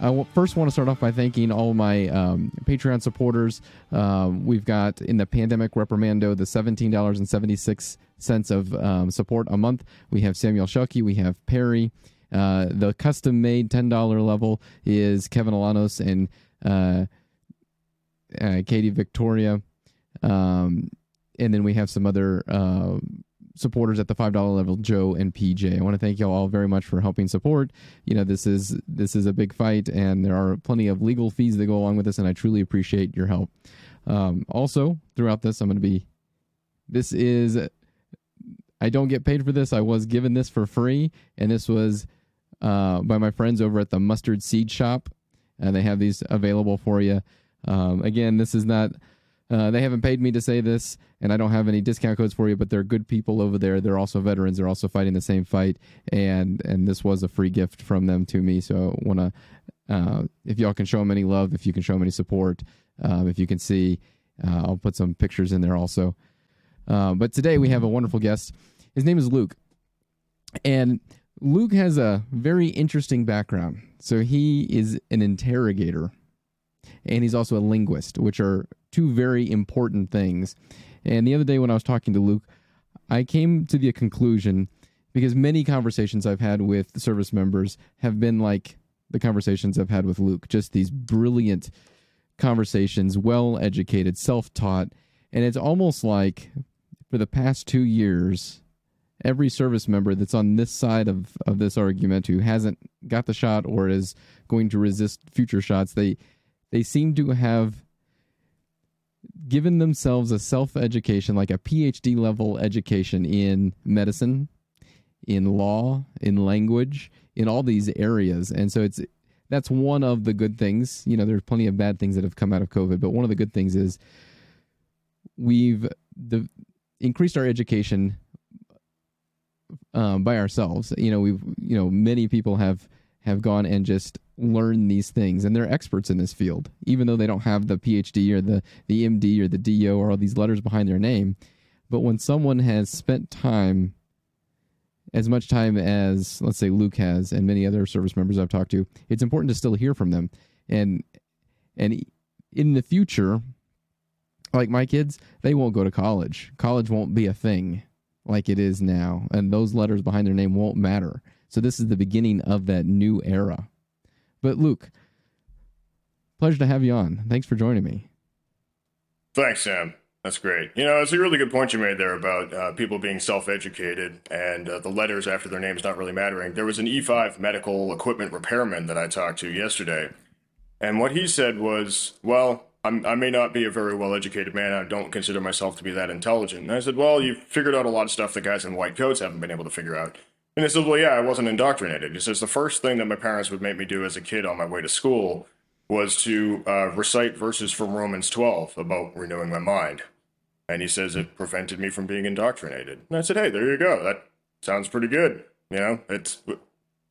I first want to start off by thanking all my um, Patreon supporters. Um, we've got in the pandemic reprimando the seventeen dollars and seventy six cents of um, support a month. We have Samuel Shuckey, we have Perry. Uh, the custom made ten dollar level is Kevin Alanos and uh, uh, Katie Victoria, um, and then we have some other uh, supporters at the five dollar level, Joe and PJ. I want to thank you all very much for helping support. You know, this is this is a big fight, and there are plenty of legal fees that go along with this, and I truly appreciate your help. Um, also, throughout this, I'm going to be. This is. I don't get paid for this. I was given this for free, and this was uh, by my friends over at the Mustard Seed Shop, and they have these available for you. Um, again, this is not uh, they haven't paid me to say this, and I don't have any discount codes for you. But they're good people over there. They're also veterans. They're also fighting the same fight, and and this was a free gift from them to me. So I want to, uh, if y'all can show them any love, if you can show them any support, um, if you can see, uh, I'll put some pictures in there also. Uh, but today we have a wonderful guest. His name is Luke, and Luke has a very interesting background. So he is an interrogator and he's also a linguist, which are two very important things. And the other day when I was talking to Luke, I came to the conclusion because many conversations I've had with service members have been like the conversations I've had with Luke, just these brilliant conversations, well educated, self taught. And it's almost like for the past two years, every service member that's on this side of, of this argument who hasn't got the shot or is going to resist future shots, they they seem to have given themselves a self education, like a PhD level education in medicine, in law, in language, in all these areas. And so it's that's one of the good things. You know, there's plenty of bad things that have come out of COVID, but one of the good things is we've the, increased our education um, by ourselves. You know, we've you know many people have have gone and just learned these things. And they're experts in this field. Even though they don't have the phd or the, the md or the do or all these letters behind their name. But when someone has spent time as much time as let's say luke has and many other service members i've talked to it's important to still hear from them. And and in the future like my kids they won't go to college. College won't be a thing like it is now. And those letters behind their name won't matter so this is the beginning of that new era. But Luke, pleasure to have you on. Thanks for joining me. Thanks, Sam. That's great. You know, it's a really good point you made there about uh, people being self-educated and uh, the letters after their names not really mattering. There was an E5 medical equipment repairman that I talked to yesterday, and what he said was, "Well, I'm, i may not be a very well-educated man. I don't consider myself to be that intelligent." And I said, "Well, you've figured out a lot of stuff that guys in white coats haven't been able to figure out." And he says, Well, yeah, I wasn't indoctrinated. He says, The first thing that my parents would make me do as a kid on my way to school was to uh, recite verses from Romans 12 about renewing my mind. And he says it prevented me from being indoctrinated. And I said, Hey, there you go. That sounds pretty good. You know, it's,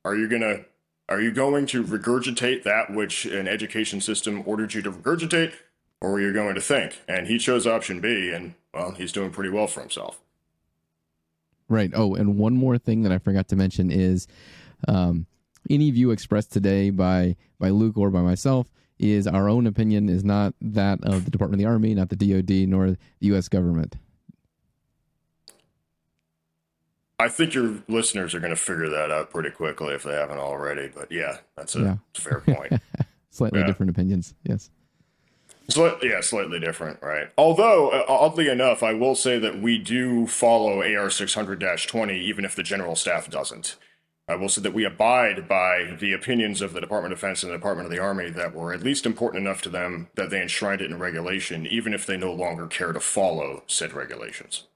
are you to, are you going to regurgitate that which an education system ordered you to regurgitate, or are you going to think? And he chose option B, and well, he's doing pretty well for himself. Right. Oh, and one more thing that I forgot to mention is um, any view expressed today by by Luke or by myself is our own opinion, is not that of the Department of the Army, not the DoD, nor the U.S. government. I think your listeners are going to figure that out pretty quickly if they haven't already. But yeah, that's a, yeah. fair point. Slightly yeah. different opinions. Yes. Sli- yeah, slightly different, right? Although, uh, oddly enough, I will say that we do follow AR 600 20, even if the general staff doesn't. I will say that we abide by the opinions of the Department of Defense and the Department of the Army that were at least important enough to them that they enshrined it in regulation, even if they no longer care to follow said regulations.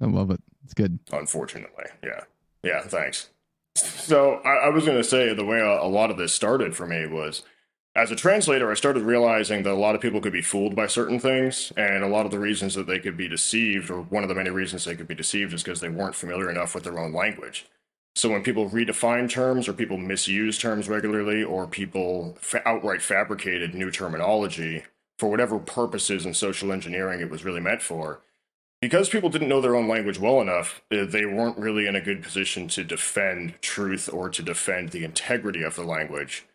I love it. It's good. Unfortunately, yeah. Yeah, thanks. So I, I was going to say the way a, a lot of this started for me was as a translator, I started realizing that a lot of people could be fooled by certain things, and a lot of the reasons that they could be deceived, or one of the many reasons they could be deceived, is because they weren't familiar enough with their own language. So when people redefine terms, or people misuse terms regularly, or people fa- outright fabricated new terminology for whatever purposes in social engineering it was really meant for, because people didn't know their own language well enough, uh, they weren't really in a good position to defend truth or to defend the integrity of the language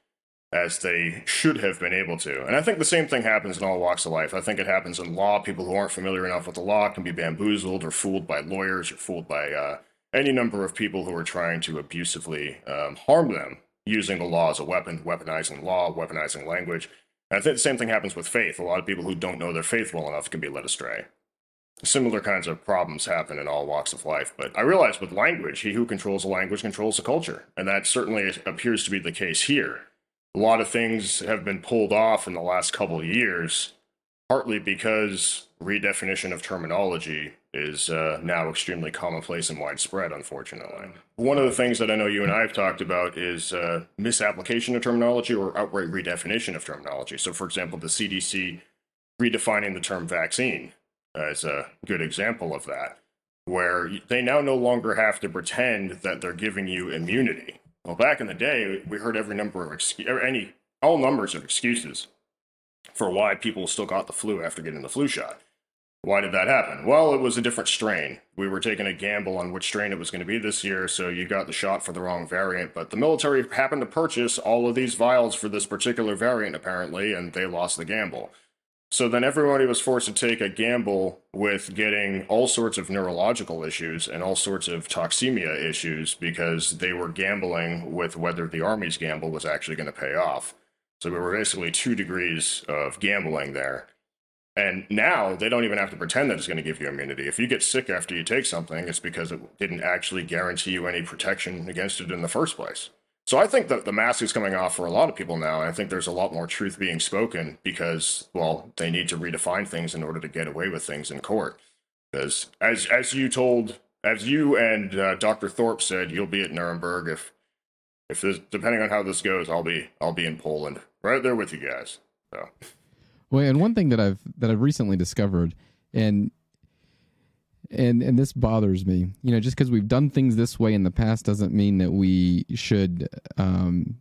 as they should have been able to. And I think the same thing happens in all walks of life. I think it happens in law. People who aren't familiar enough with the law can be bamboozled or fooled by lawyers or fooled by uh, any number of people who are trying to abusively um, harm them using the law as a weapon, weaponizing law, weaponizing language. And I think the same thing happens with faith. A lot of people who don't know their faith well enough can be led astray. Similar kinds of problems happen in all walks of life. But I realize with language, he who controls the language controls the culture. And that certainly appears to be the case here a lot of things have been pulled off in the last couple of years, partly because redefinition of terminology is uh, now extremely commonplace and widespread, unfortunately. One of the things that I know you and I have talked about is uh, misapplication of terminology or outright redefinition of terminology. So, for example, the CDC redefining the term vaccine is a good example of that, where they now no longer have to pretend that they're giving you immunity well, back in the day, we heard every number of excu- any all numbers of excuses for why people still got the flu after getting the flu shot. Why did that happen? Well, it was a different strain. We were taking a gamble on which strain it was going to be this year, so you got the shot for the wrong variant. But the military happened to purchase all of these vials for this particular variant, apparently, and they lost the gamble. So then everybody was forced to take a gamble with getting all sorts of neurological issues and all sorts of toxemia issues because they were gambling with whether the Army's gamble was actually going to pay off. So we were basically two degrees of gambling there. And now they don't even have to pretend that it's going to give you immunity. If you get sick after you take something, it's because it didn't actually guarantee you any protection against it in the first place. So I think that the mask is coming off for a lot of people now. And I think there's a lot more truth being spoken because, well, they need to redefine things in order to get away with things in court. Because as as you told, as you and uh, Dr. Thorpe said, you'll be at Nuremberg if if this, depending on how this goes, I'll be I'll be in Poland, right there with you guys. So. Well, and one thing that I've that I've recently discovered, and and and this bothers me. You know just because we've done things this way in the past doesn't mean that we should um,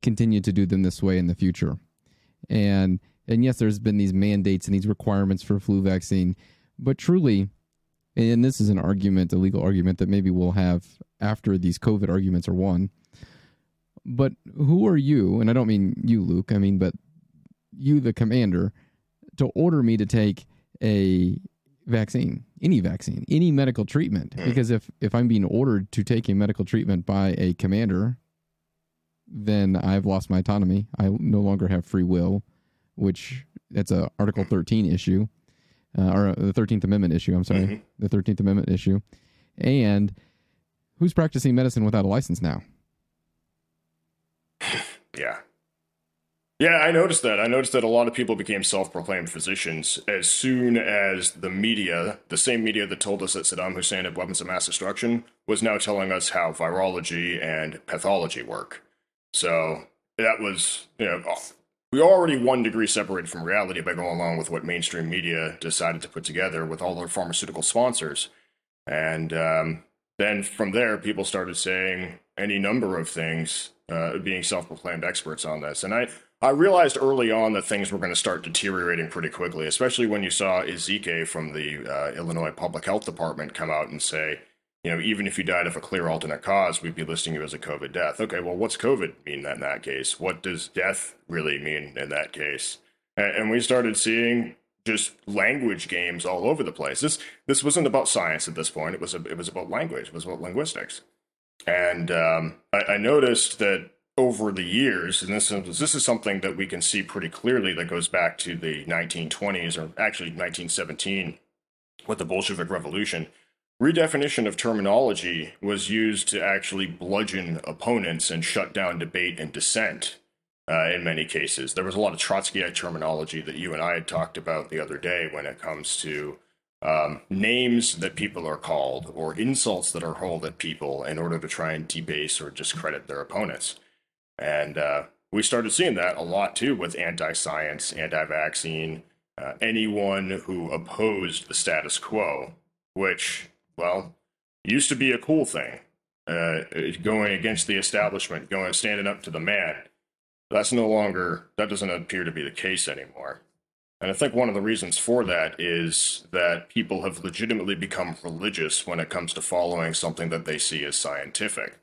continue to do them this way in the future. And and yes there's been these mandates and these requirements for flu vaccine but truly and this is an argument a legal argument that maybe we'll have after these covid arguments are won. But who are you and i don't mean you luke i mean but you the commander to order me to take a vaccine, any vaccine, any medical treatment. Mm. Because if if I'm being ordered to take a medical treatment by a commander, then I've lost my autonomy. I no longer have free will, which that's a Article 13 issue, uh, or the 13th Amendment issue. I'm sorry, mm-hmm. the 13th Amendment issue. And who's practicing medicine without a license now? Yeah, yeah, I noticed that. I noticed that a lot of people became self proclaimed physicians as soon as the media, the same media that told us that Saddam Hussein had weapons of mass destruction, was now telling us how virology and pathology work. So that was, you know, we already one degree separated from reality by going along with what mainstream media decided to put together with all their pharmaceutical sponsors. And um, then from there, people started saying any number of things, uh, being self proclaimed experts on this. And I, I realized early on that things were going to start deteriorating pretty quickly, especially when you saw Ezike from the uh, Illinois Public Health Department come out and say, you know, even if you died of a clear alternate cause, we'd be listing you as a COVID death. Okay, well, what's COVID mean in that case? What does death really mean in that case? And we started seeing just language games all over the place. This this wasn't about science at this point. It was a, it was about language. It was about linguistics. And um, I, I noticed that over the years, and this is, this is something that we can see pretty clearly that goes back to the 1920s or actually 1917 with the Bolshevik Revolution. Redefinition of terminology was used to actually bludgeon opponents and shut down debate and dissent uh, in many cases. There was a lot of Trotskyite terminology that you and I had talked about the other day when it comes to um, names that people are called or insults that are hurled at people in order to try and debase or discredit their opponents. And uh, we started seeing that a lot too with anti science, anti vaccine, uh, anyone who opposed the status quo, which, well, used to be a cool thing. Uh, going against the establishment, going standing up to the man. That's no longer, that doesn't appear to be the case anymore. And I think one of the reasons for that is that people have legitimately become religious when it comes to following something that they see as scientific.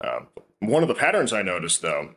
Uh, one of the patterns I noticed, though,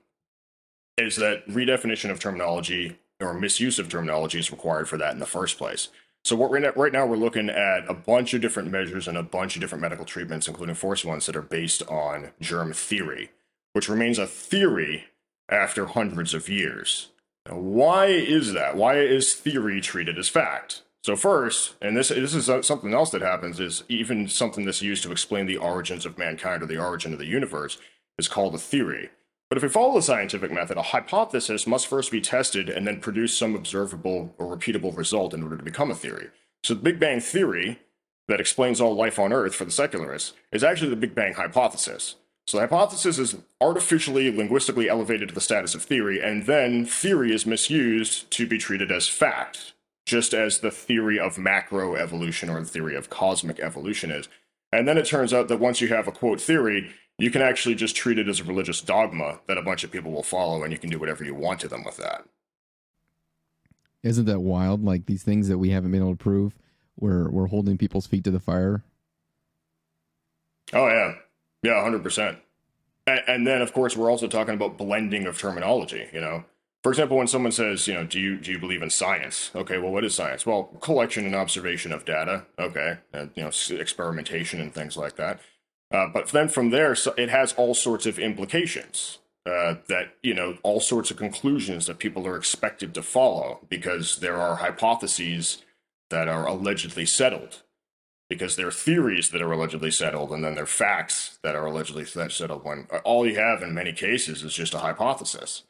is that redefinition of terminology or misuse of terminology is required for that in the first place. So what we're right now we're looking at a bunch of different measures and a bunch of different medical treatments, including force ones that are based on germ theory, which remains a theory after hundreds of years. Now, why is that? Why is theory treated as fact? So first, and this this is something else that happens is even something that's used to explain the origins of mankind or the origin of the universe is called a theory. But if we follow the scientific method, a hypothesis must first be tested and then produce some observable or repeatable result in order to become a theory. So the Big Bang theory that explains all life on Earth for the secularists is actually the Big Bang hypothesis. So the hypothesis is artificially linguistically elevated to the status of theory, and then theory is misused to be treated as fact, just as the theory of macro evolution or the theory of cosmic evolution is. And then it turns out that once you have a quote theory, you can actually just treat it as a religious dogma that a bunch of people will follow, and you can do whatever you want to them with that. Isn't that wild? Like these things that we haven't been able to prove, we're we're holding people's feet to the fire. Oh yeah, yeah, hundred percent. And then, of course, we're also talking about blending of terminology. You know, for example, when someone says, you know, do you do you believe in science? Okay, well, what is science? Well, collection and observation of data. Okay, and, you know, experimentation and things like that. Uh, but then from there, so it has all sorts of implications. Uh, that you know all sorts of conclusions that people are expected to follow because there are hypotheses that are allegedly settled because there are theories that are allegedly settled and then there are facts that are allegedly settled when all you have in many cases is just a hypothesis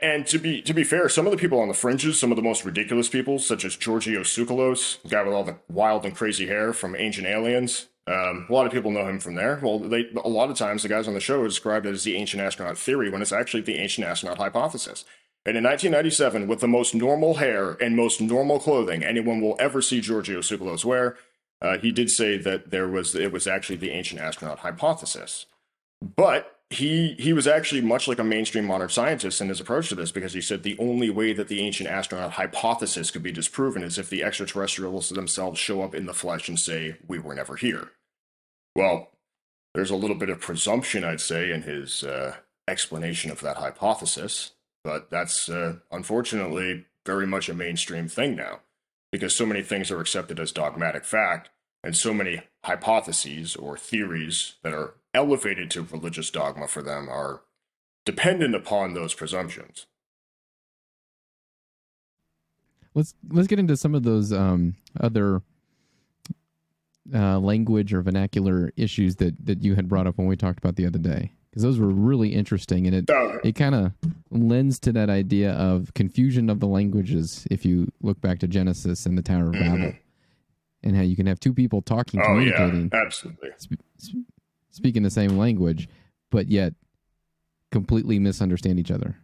and to be to be fair, some of the people on the fringes, some of the most ridiculous people, such as Giorgio Tsoukalos, the guy with all the wild and crazy hair from Ancient Aliens, um, a lot of people know him from there. Well, they, a lot of times the guys on the show are described as the ancient astronaut theory when it's actually the ancient astronaut hypothesis. And in 1997, with the most normal hair and most normal clothing anyone will ever see Giorgio Tsoukalos wear, uh, he did say that there was it was actually the ancient astronaut hypothesis. But he he was actually much like a mainstream modern scientist in his approach to this because he said the only way that the ancient astronaut hypothesis could be disproven is if the extraterrestrials themselves show up in the flesh and say we were never here. Well, there's a little bit of presumption, I'd say, in his uh, explanation of that hypothesis, but that's uh, unfortunately very much a mainstream thing now because so many things are accepted as dogmatic fact and so many hypotheses or theories that are elevated to religious dogma for them are dependent upon those presumptions. Let's let's get into some of those um, other uh, language or vernacular issues that that you had brought up when we talked about the other day because those were really interesting and it it kind of lends to that idea of confusion of the languages if you look back to Genesis and the Tower of mm-hmm. And how you can have two people talking oh, communicating yeah, absolutely sp- speaking the same language, but yet completely misunderstand each other.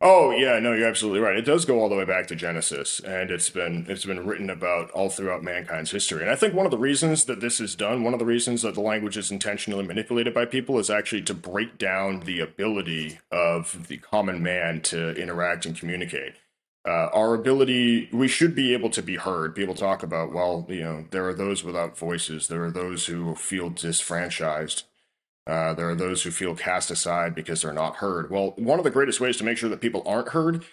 Oh yeah, no, you're absolutely right. It does go all the way back to Genesis, and it's been it's been written about all throughout mankind's history. And I think one of the reasons that this is done, one of the reasons that the language is intentionally manipulated by people, is actually to break down the ability of the common man to interact and communicate uh, our ability we should be able to be heard. People talk about well you know there are those without voices. There are those who feel disfranchised. Uh, there are those who feel cast aside because they're not heard. Well one of the greatest ways to make sure that people aren't heard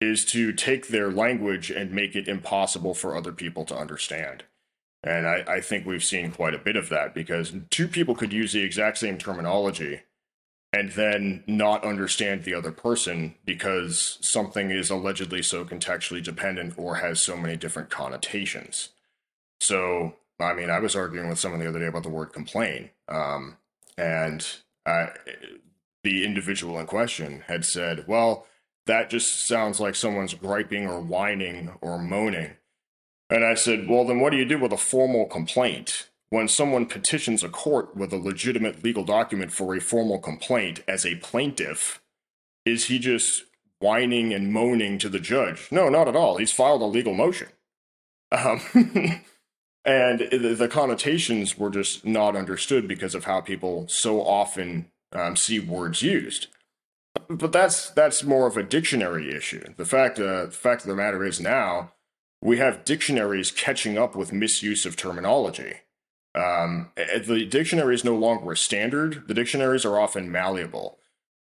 is to take their language and make it impossible for other people to understand. And I, I think we've seen quite a bit of that because two people could use the exact same terminology and then not understand the other person because something is allegedly so contextually dependent or has so many different connotations. So, I mean, I was arguing with someone the other day about the word complain, um, and I, the individual in question had said, well, that just sounds like someone's griping or whining or moaning. And I said, well, then what do you do with a formal complaint? When someone petitions a court with a legitimate legal document for a formal complaint as a plaintiff, is he just whining and moaning to the judge? No, not at all. He's filed a legal motion. Um, and the, the, connotations were just not understood because of how people so often um, see words used. But that's that's more of a dictionary issue. The fact uh, the fact of the matter is now we have dictionaries catching up with misuse of terminology. Um, the dictionary is no longer a standard. The dictionaries are often malleable.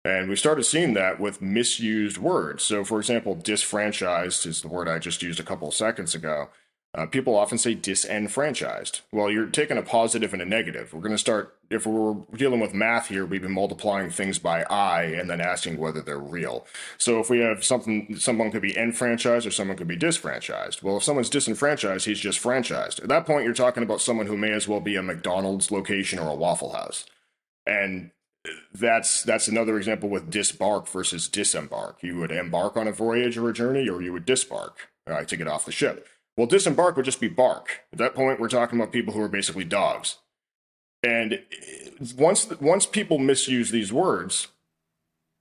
And we started seeing that with misused words. So, for example, disfranchised is the word I just used a couple of seconds ago. Uh, people often say disenfranchised. Well, you're taking a positive and a negative. We're going to start, if we're dealing with math here, we've been multiplying things by i and then asking whether they're real. So if we have something, someone could be enfranchised or someone could be disfranchised. Well, if someone's disenfranchised, he's just franchised. At that point, you're talking about someone who may as well be a McDonald's location or a Waffle House. And that's that's another example with disbark versus disembark. You would embark on a voyage or a journey, or you would disbark right, to get off the ship. Well, disembark would just be bark. At that point, we're talking about people who are basically dogs. And once once people misuse these words,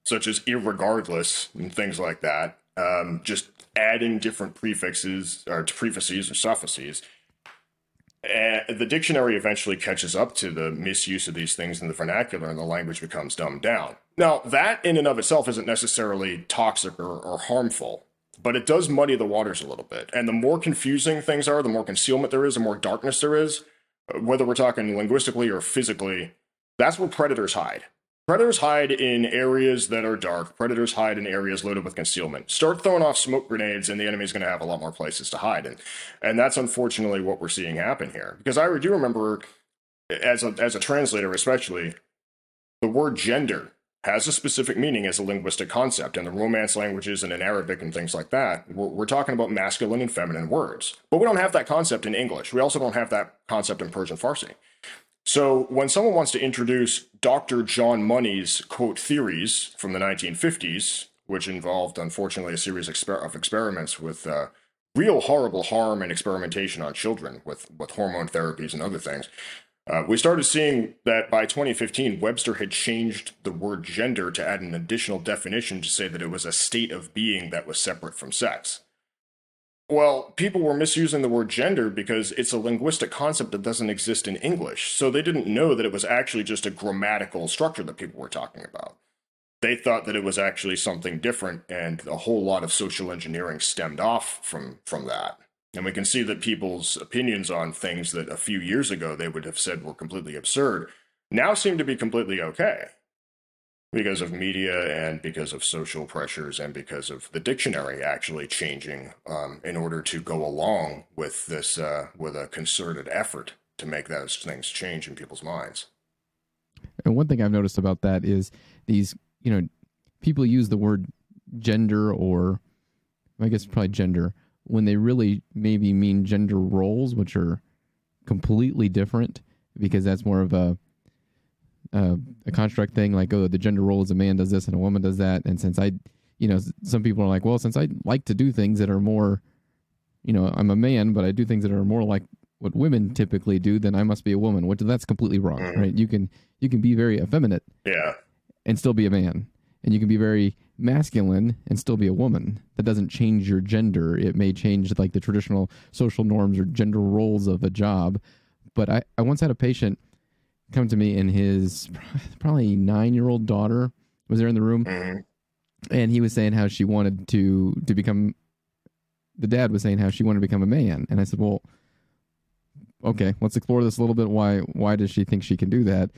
such as irregardless and things like that, um, just adding different prefixes or prefaces or suffixes, and the dictionary eventually catches up to the misuse of these things in the vernacular, and the language becomes dumbed down. Now, that in and of itself isn't necessarily toxic or, or harmful but it does muddy the waters a little bit. And the more confusing things are, the more concealment there is, the more darkness there is, whether we're talking linguistically or physically, that's where predators hide. Predators hide in areas that are dark. Predators hide in areas loaded with concealment. Start throwing off smoke grenades, and the enemy's going to have a lot more places to hide. And, and that's unfortunately what we're seeing happen here. Because I do remember, as a, as a translator especially, the word gender has a specific meaning as a linguistic concept. And the Romance languages and in Arabic and things like that, we're, we're, talking about masculine and feminine words. But we don't have that concept in English. We also don't have that concept in Persian Farsi. So when someone wants to introduce Dr. John Money's quote theories from the 1950s, which involved, unfortunately, a series of experiments with uh, real horrible harm and experimentation on children with, with hormone therapies and other things, uh, we started seeing that by 2015, Webster had changed the word gender to add an additional definition to say that it was a state of being that was separate from sex. Well, people were misusing the word gender because it's a linguistic concept that doesn't exist in English, so they didn't know that it was actually just a grammatical structure that people were talking about. They thought that it was actually something different, and a whole lot of social engineering stemmed off from, from that. And we can see that people's opinions on things that a few years ago they would have said were completely absurd now seem to be completely okay because of media and because of social pressures and because of the dictionary actually changing um, in order to go along with this uh, with a concerted effort to make those things change in people's minds. And one thing I've noticed about that is these, you know, people use the word gender or I guess probably gender when they really maybe mean gender roles, which are completely different because that's more of a uh, a construct thing. Like, oh, the gender role is a man does this and a woman does that. And since I, you know, some people are like, well, since I like to do things that are more, you know, I'm a man, but I do things that are more like what women typically do, then I must be a woman. Which that's completely wrong, mm. right? You can you can be very effeminate, yeah, and still be a man, and you can be very masculine and still be a woman. That doesn't change your gender. It may change like the traditional social norms or gender roles of a job. But I, I once had a patient come to me and his probably nine year old daughter was there in the room. Mm-hmm. And he was saying how she wanted to to become the dad was saying how she wanted to become a man. And I said, Well, okay, let's explore this a little bit. Why why does she think she can do that?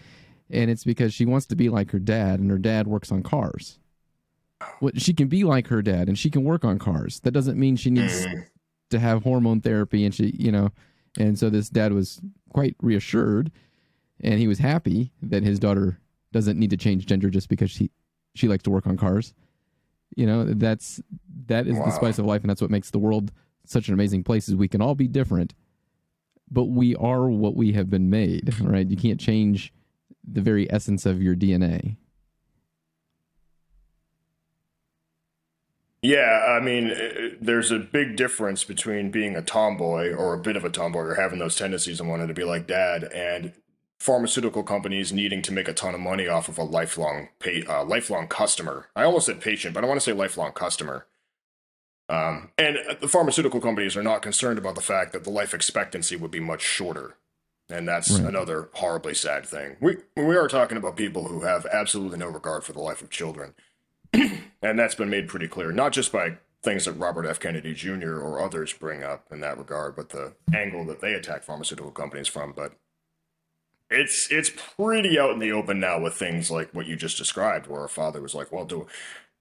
And it's because she wants to be like her dad, and her dad works on cars well, she can be like her dad and she can work on cars. That doesn't mean she needs mm. to have hormone therapy and she, you know, and so this dad was quite reassured and he was happy that his daughter doesn't need to change gender just because she she likes to work on cars. You know, that's that is wow. the spice of life and that's what makes the world such an amazing place is we can all be different, but we are what we have been made, right? You can't change the very essence of your DNA. Yeah, I mean, uh, there's a big difference between being a tomboy or a bit of a tomboy or having those tendencies and wanting to be like dad and pharmaceutical companies needing to make a ton of money off of a lifelong pay, uh, lifelong customer. I almost said patient, but I want to say lifelong customer. Um, and the pharmaceutical companies are not concerned about the fact that the life expectancy would be much shorter. And that's right. another horribly sad thing. We, we are talking about people who have absolutely no regard for the life of children. and that's been made pretty clear, not just by things that Robert F. Kennedy Jr. or others bring up in that regard, but the angle that they attack pharmaceutical companies from. But it's it's pretty out in the open now with things like what you just described, where a father was like, "Well, do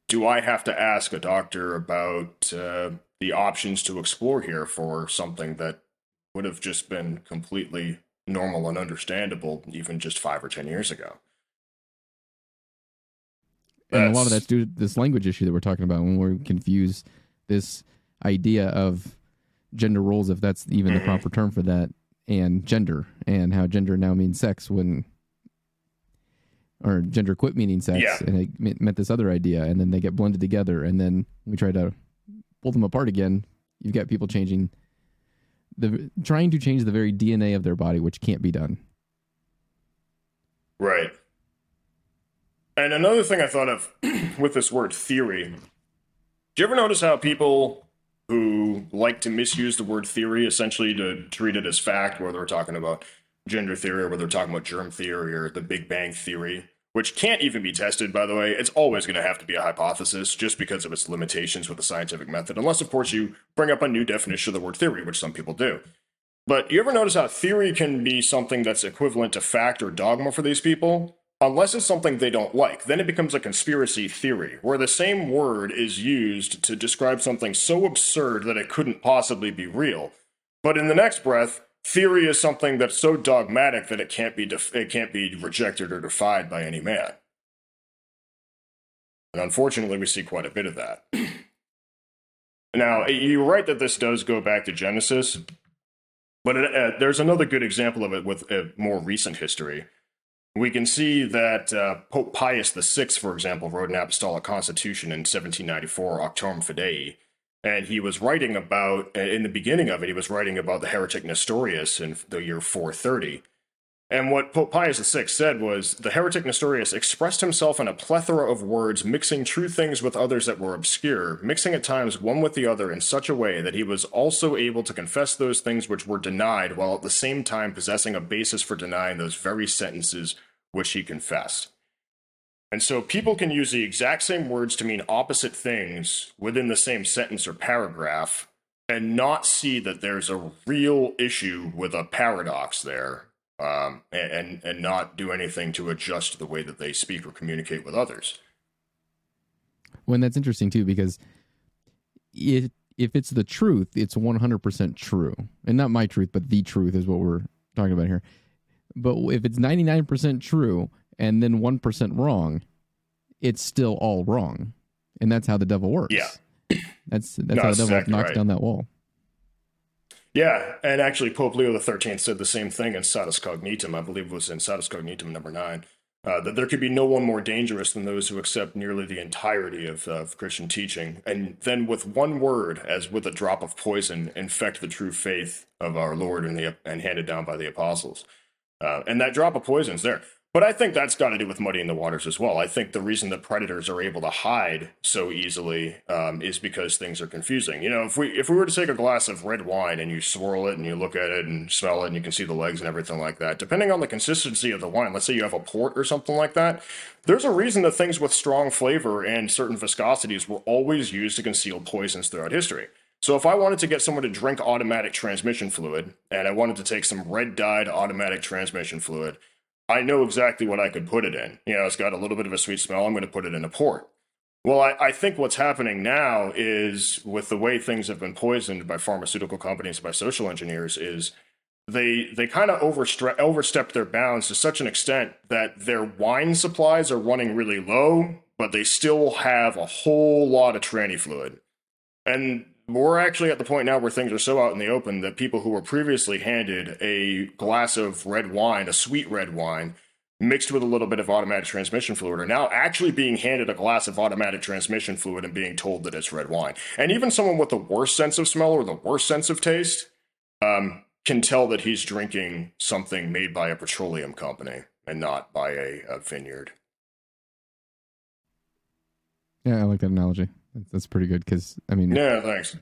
do I have to ask a doctor about uh, the options to explore here for something that would have just been completely normal and understandable even just five or ten years ago?" And a lot of that's due to this language issue that we're talking about when we confuse this idea of gender roles, if that's even mm-hmm. the proper term for that, and gender, and how gender now means sex when, or gender quit meaning sex, yeah. and it meant this other idea, and then they get blended together, and then we try to pull them apart again. You've got people changing the trying to change the very DNA of their body, which can't be done. Right. And another thing I thought of with this word theory, do you ever notice how people who like to misuse the word theory essentially to treat it as fact, whether we're talking about gender theory or whether we're talking about germ theory or the Big Bang theory, which can't even be tested, by the way. It's always going to have to be a hypothesis just because of its limitations with the scientific method, unless, of course, you bring up a new definition of the word theory, which some people do. But you ever notice how theory can be something that's equivalent to fact or dogma for these people? Unless it's something they don't like, then it becomes a conspiracy theory, where the same word is used to describe something so absurd that it couldn't possibly be real. But in the next breath, theory is something that's so dogmatic that it can't be def- it can't be rejected or defied by any man. And unfortunately, we see quite a bit of that. now, you're right that this does go back to Genesis, but it, uh, there's another good example of it with a more recent history we can see that uh, Pope Pius VI, for example, wrote an apostolic constitution in 1794, Auctorem Fidei, and he was writing about, in the beginning of it, he was writing about the heretic Nestorius in the year 430. And what Pope Pius VI said was the heretic Nestorius expressed himself in a plethora of words, mixing true things with others that were obscure, mixing at times one with the other in such a way that he was also able to confess those things which were denied, while at the same time possessing a basis for denying those very sentences which he confessed. And so people can use the exact same words to mean opposite things within the same sentence or paragraph and not see that there's a real issue with a paradox there um, and, and not do anything to adjust the way that they speak or communicate with others. Well, and that's interesting too, because it, if it's the truth, it's 100% true. And not my truth, but the truth is what we're talking about here. But if it's 99% true and then 1% wrong, it's still all wrong. And that's how the devil works. Yeah. That's that's no, how the devil exactly knocks right. down that wall. Yeah, and actually Pope Leo XIII said the same thing in Satis Cognitum. I believe it was in Satis Cognitum number nine. Uh, that there could be no one more dangerous than those who accept nearly the entirety of, of Christian teaching, and then with one word, as with a drop of poison, infect the true faith of our Lord and, the, and handed down by the apostles. Uh, and that drop of poison's there. But I think that's got to do with muddying the waters as well. I think the reason that predators are able to hide so easily um, is because things are confusing. You know, if we if we were to take a glass of red wine and you swirl it and you look at it and smell it and you can see the legs and everything like that, depending on the consistency of the wine, let's say you have a port or something like that, there's a reason that things with strong flavor and certain viscosities were always used to conceal poisons throughout history. So if I wanted to get someone to drink automatic transmission fluid and I wanted to take some red dyed automatic transmission fluid, I know exactly what I could put it in. You know, it's got a little bit of a sweet smell. I'm going to put it in a port. Well, I, I, think what's happening now is with the way things have been poisoned by pharmaceutical companies, by social engineers, is they they kind of overstre- overstep their bounds to such an extent that their wine supplies are running really low, but they still have a whole lot of tranny fluid. And we're actually at the point now where things are so out in the open that people who were previously handed a glass of red wine, a sweet red wine, mixed with a little bit of automatic transmission fluid are now actually being handed a glass of automatic transmission fluid and being told that it's red wine. And even someone with the worst sense of smell or the worst sense of taste um, can tell that he's drinking something made by a petroleum company and not by a, a vineyard. Yeah, I like that analogy. That's pretty good because I mean, yeah, thanks.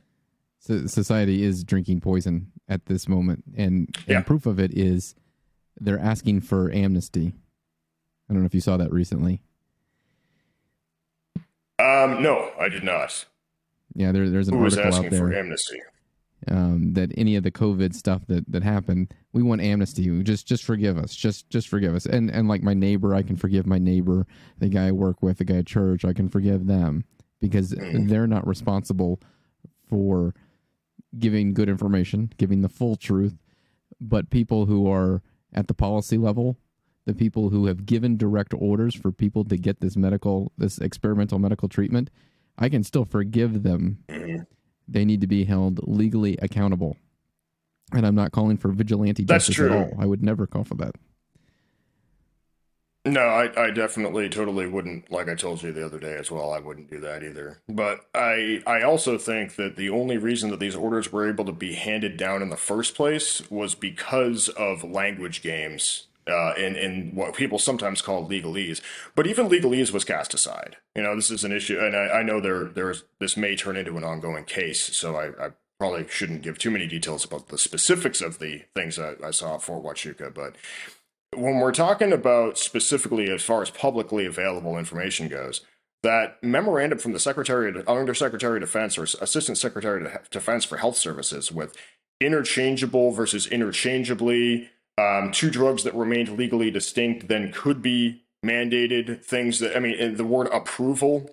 Society is drinking poison at this moment, and, and yeah. proof of it is they're asking for amnesty. I don't know if you saw that recently. Um, no, I did not. Yeah, there, there's an Who was article asking out there for amnesty? um, that any of the COVID stuff that that happened, we want amnesty. Just just forgive us. Just just forgive us. And and like my neighbor, I can forgive my neighbor. The guy I work with, the guy at church, I can forgive them because Mhm. they're not responsible for giving good information, giving the full truth. But people who are at the policy level, the people who have given direct orders for people to get this medical, this experimental medical treatment, I can still forgive them Mhm. they need to be held legally accountable. And I'm not calling for vigilante That's justice at all. I would never call for that. No, I, I definitely totally wouldn't like I told you the other day as well, I wouldn't do that either. But I I also think that the only reason that these orders were able to be handed down in the first place was because of language games uh, in, in what people sometimes call legalese. But even legalese was cast aside. You know, this is an issue, and I, I know there there's this may turn into an ongoing case, so I, I probably shouldn't give too many details about the specifics of the things I, I saw at Fort Huachuca, but when we're talking about specifically as far as publicly available information goes, that memorandum from the Secretary, Undersecretary of Defense or Assistant Secretary of Defense for Health Services with interchangeable versus interchangeably, um, two drugs that remained legally distinct then could be mandated, things that, I mean, the word approval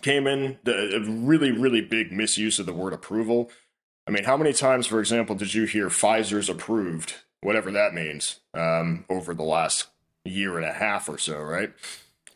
came in, the a really, really big misuse of the word approval. I mean, how many times, for example, did you hear Pfizer's approved, whatever that means, um, over the last year and a half or so, right?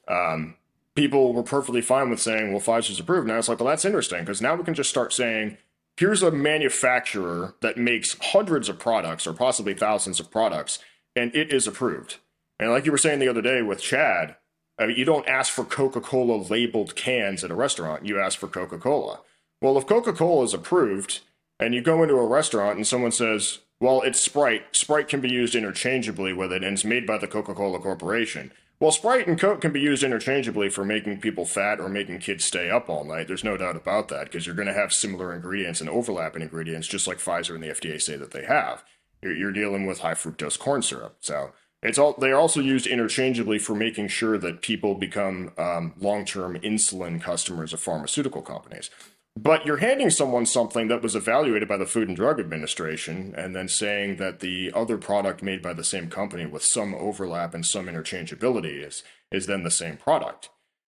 Um, people were perfectly fine with saying, well, Pfizer's approved. Now it's like, well, that's interesting because now we can just start saying, here's a manufacturer that makes hundreds of products or possibly thousands of products, and it is approved. And like you were saying the other day with Chad, uh, you don't ask for Coca Cola labeled cans at a restaurant, you ask for Coca Cola. Well, if Coca Cola is approved and you go into a restaurant and someone says, well, it's Sprite, Sprite can be used interchangeably with it and it's made by the Coca Cola Corporation. Well, Sprite and Coke can be used interchangeably for making people fat or making kids stay up all night. There's no doubt about that because you're going to have similar ingredients and overlapping ingredients, just like Pfizer and the FDA say that they have. You're, you're dealing with high fructose corn syrup. So it's all they're also used interchangeably for making sure that people become um, long-term insulin customers of pharmaceutical companies. But you're handing someone something that was evaluated by the Food and Drug Administration and then saying that the other product made by the same company with some overlap and some interchangeability is is then the same product.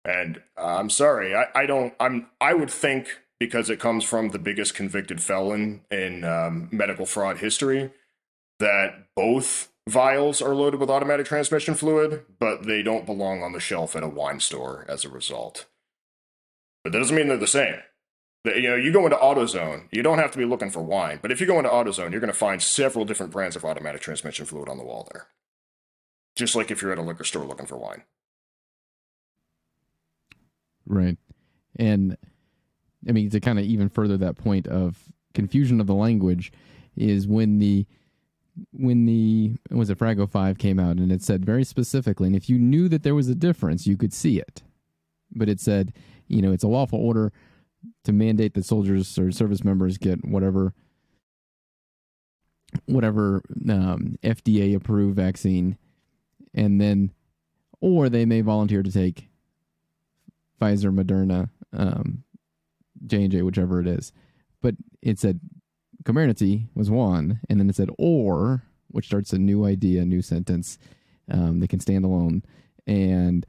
And I'm sorry, I, I don't I'm I would think because it comes from the biggest convicted felon in um, medical fraud history that both vials are loaded with automatic transmission fluid, but they don't belong on the shelf at a wine store as a result. But that doesn't mean they're the same. You know, you go into AutoZone, you don't have to be looking for wine, but if you go into AutoZone, you're going to find several different brands of automatic transmission fluid on the wall there. Just like if you're at a liquor store looking for wine. Right. And I mean, to kind of even further that point of confusion of the language is when the when the was it Frago 5 came out and it said very specifically and if you knew that there was a difference you could see it but it said you know it's a lawful order to mandate that soldiers or service members get whatever whatever um, FDA approved vaccine and then or they may volunteer to take Pfizer, Moderna, um, J and J, whichever it is. But it said Comirnaty was one, and then it said or, which starts a new idea, new sentence um, that can stand alone, and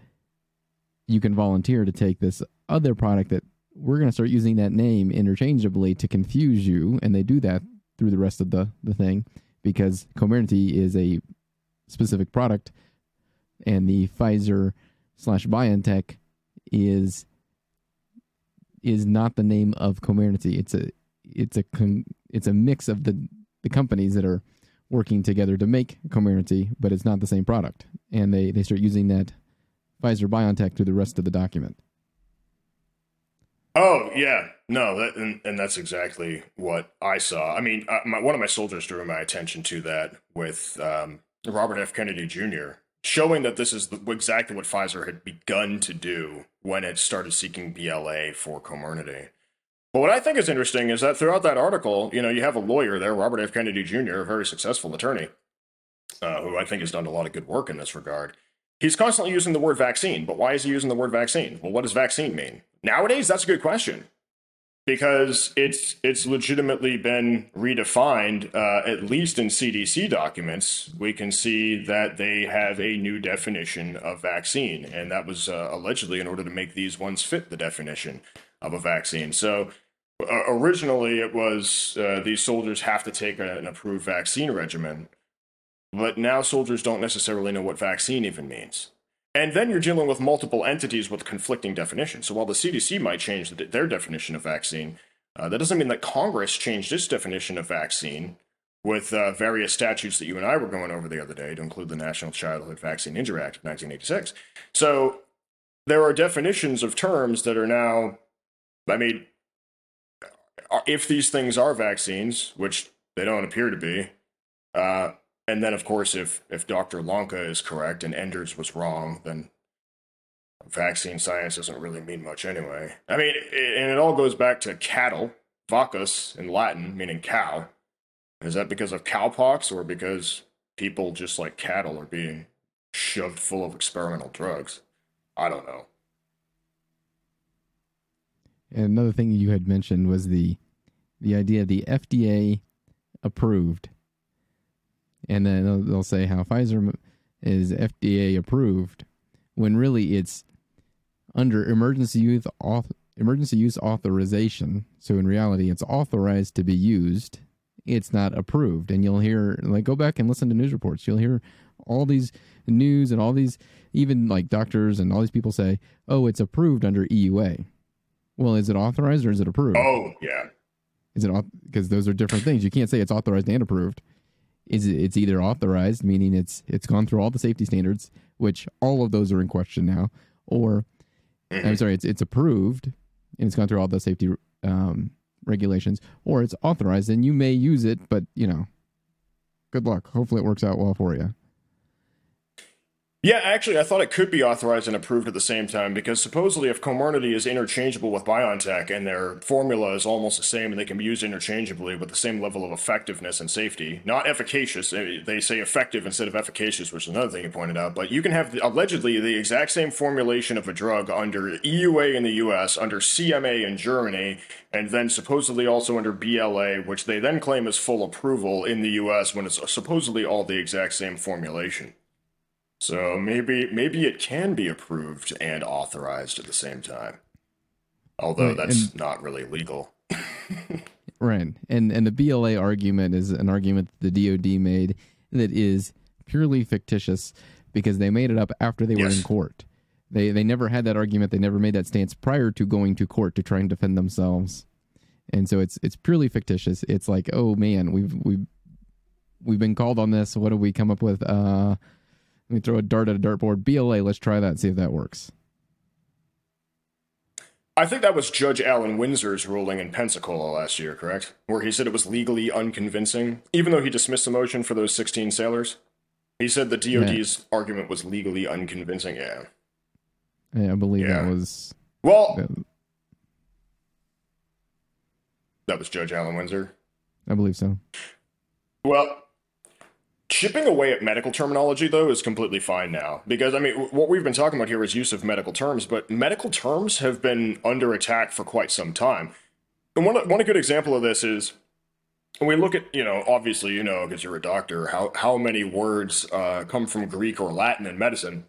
you can volunteer to take this other product that we're going to start using that name interchangeably to confuse you, and they do that through the rest of the the thing because Comirnaty is a specific product, and the Pfizer slash BioNTech is is not the name of Comirnaty. It's a it's a con, it's a mix of the the companies that are working together to make Comirnaty, but it's not the same product. And they, they start using that Pfizer BioNTech through the rest of the document. Oh yeah, no, that, and, and that's exactly what I saw. I mean, uh, my, one of my soldiers drew my attention to that with um, Robert F. Kennedy Jr. showing that this is the, exactly what Pfizer had begun to do when it started seeking BLA for Comirnaty. But what I think is interesting is that throughout that article, you know, you have a lawyer there, Robert F. Kennedy Jr., a very successful attorney, uh, who I think has done a lot of good work in this regard. He's constantly using the word vaccine, but why is he using the word vaccine? Well, what does vaccine mean? Nowadays, that's a good question because it's it's legitimately been redefined. Uh, at least in CDC documents, we can see that they have a new definition of vaccine, and that was uh, allegedly in order to make these ones fit the definition of a vaccine. So. Uh, originally, it was uh, these soldiers have to take a, an approved vaccine regimen, but now soldiers don't necessarily know what vaccine even means. And then you're dealing with multiple entities with conflicting definitions. So while the CDC might change their definition of vaccine, uh, that doesn't mean that Congress changed its definition of vaccine with uh, various statutes that you and I were going over the other day to include the National Childhood Vaccine Injury Act of 1986. So there are definitions of terms that are now, I mean, if these things are vaccines, which they don't appear to be, uh, and then, of course, if if Dr. Lanka is correct and Enders was wrong, then vaccine science doesn't really mean much anyway. I mean, it, and it all goes back to cattle, vacus in Latin, meaning cow. Is that because of cowpox or because people just like cattle are being shoved full of experimental drugs? I don't know. And another thing you had mentioned was the the idea of the FDA approved and then they'll, they'll say how Pfizer is FDA approved when really it's under emergency use auth- emergency use authorization. So in reality, it's authorized to be used. It's not approved, and you'll hear like go back and listen to news reports. You'll hear all these news and all these even like doctors and all these people say, "Oh, it's approved under EUA." Well, is it authorized or is it approved? Oh, yeah. Is it because those are different things? You can't say it's authorized and approved is it's either authorized, meaning it's it's gone through all the safety standards, which all of those are in question now, or I'm mm-hmm. sorry, it's it's approved and it's gone through all the safety um, regulations, or it's authorized and you may use it, but you know, good luck. Hopefully, it works out well for you. Yeah, actually, I thought it could be authorized and approved at the same time because supposedly, if Comirnaty is interchangeable with BioNTech and their formula is almost the same and they can be used interchangeably with the same level of effectiveness and safety, not efficacious, eh, they say effective instead of efficacious, which is another thing you pointed out, but you can have allegedly the exact same formulation of a drug under EUA in the US, under CMA in Germany, and then supposedly also under BLA, which they then claim is full approval in the US when it's supposedly all the exact same formulation. So maybe maybe it can be approved and authorized at the same time. Although right, that's and, not really legal. right. And and the BLA argument is an argument that the DoD made that is purely fictitious because they made it up after they yes. were in court. They they never had that argument. They never made that stance prior to going to court to try and defend themselves. And so it's it's purely fictitious. It's like, oh man, we've we've we've been called on this. What do we come up with? Uh let me throw a dart at a dartboard. BLA, let's try that and see if that works. I think that was Judge Allen Winsor's ruling in Pensacola last year, correct? Where he said it was legally unconvincing, even though he dismissed the motion for those 16 sailors. He said the DoD's yeah. argument was legally unconvincing. Yeah. Yeah, I believe yeah. that was. Well, that, that was Judge Allen Winsor. I believe so. Well, Chipping away at medical terminology, though, is completely fine now. Because, I mean, what we've been talking about here is use of medical terms, but medical terms have been under attack for quite some time. And one, one good example of this is when we look at, you know, obviously, you know, because you're a doctor, how, how many words uh, come from Greek or Latin in medicine.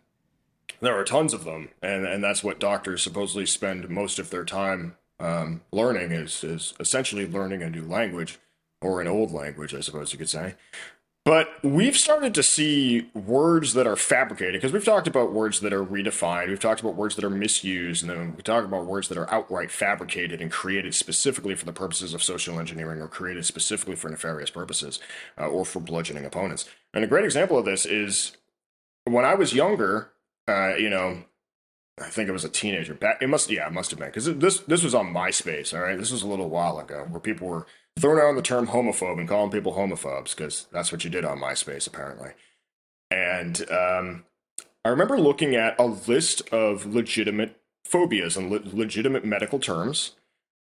There are tons of them, and, and that's what doctors supposedly spend most of their time um, learning is, is essentially learning a new language, or an old language, I suppose you could say. But we've started to see words that are fabricated because we've talked about words that are redefined. We've talked about words that are misused. And then we talk about words that are outright fabricated and created specifically for the purposes of social engineering or created specifically for nefarious purposes uh, or for bludgeoning opponents. And a great example of this is when I was younger, uh, you know, I think it was a teenager. Back, it must, yeah, it must have been because this this was on MySpace. All right, this was a little while ago where people were throwing around the term homophobe and calling people homophobes because that's what you did on MySpace apparently. And um, I remember looking at a list of legitimate phobias and le- legitimate medical terms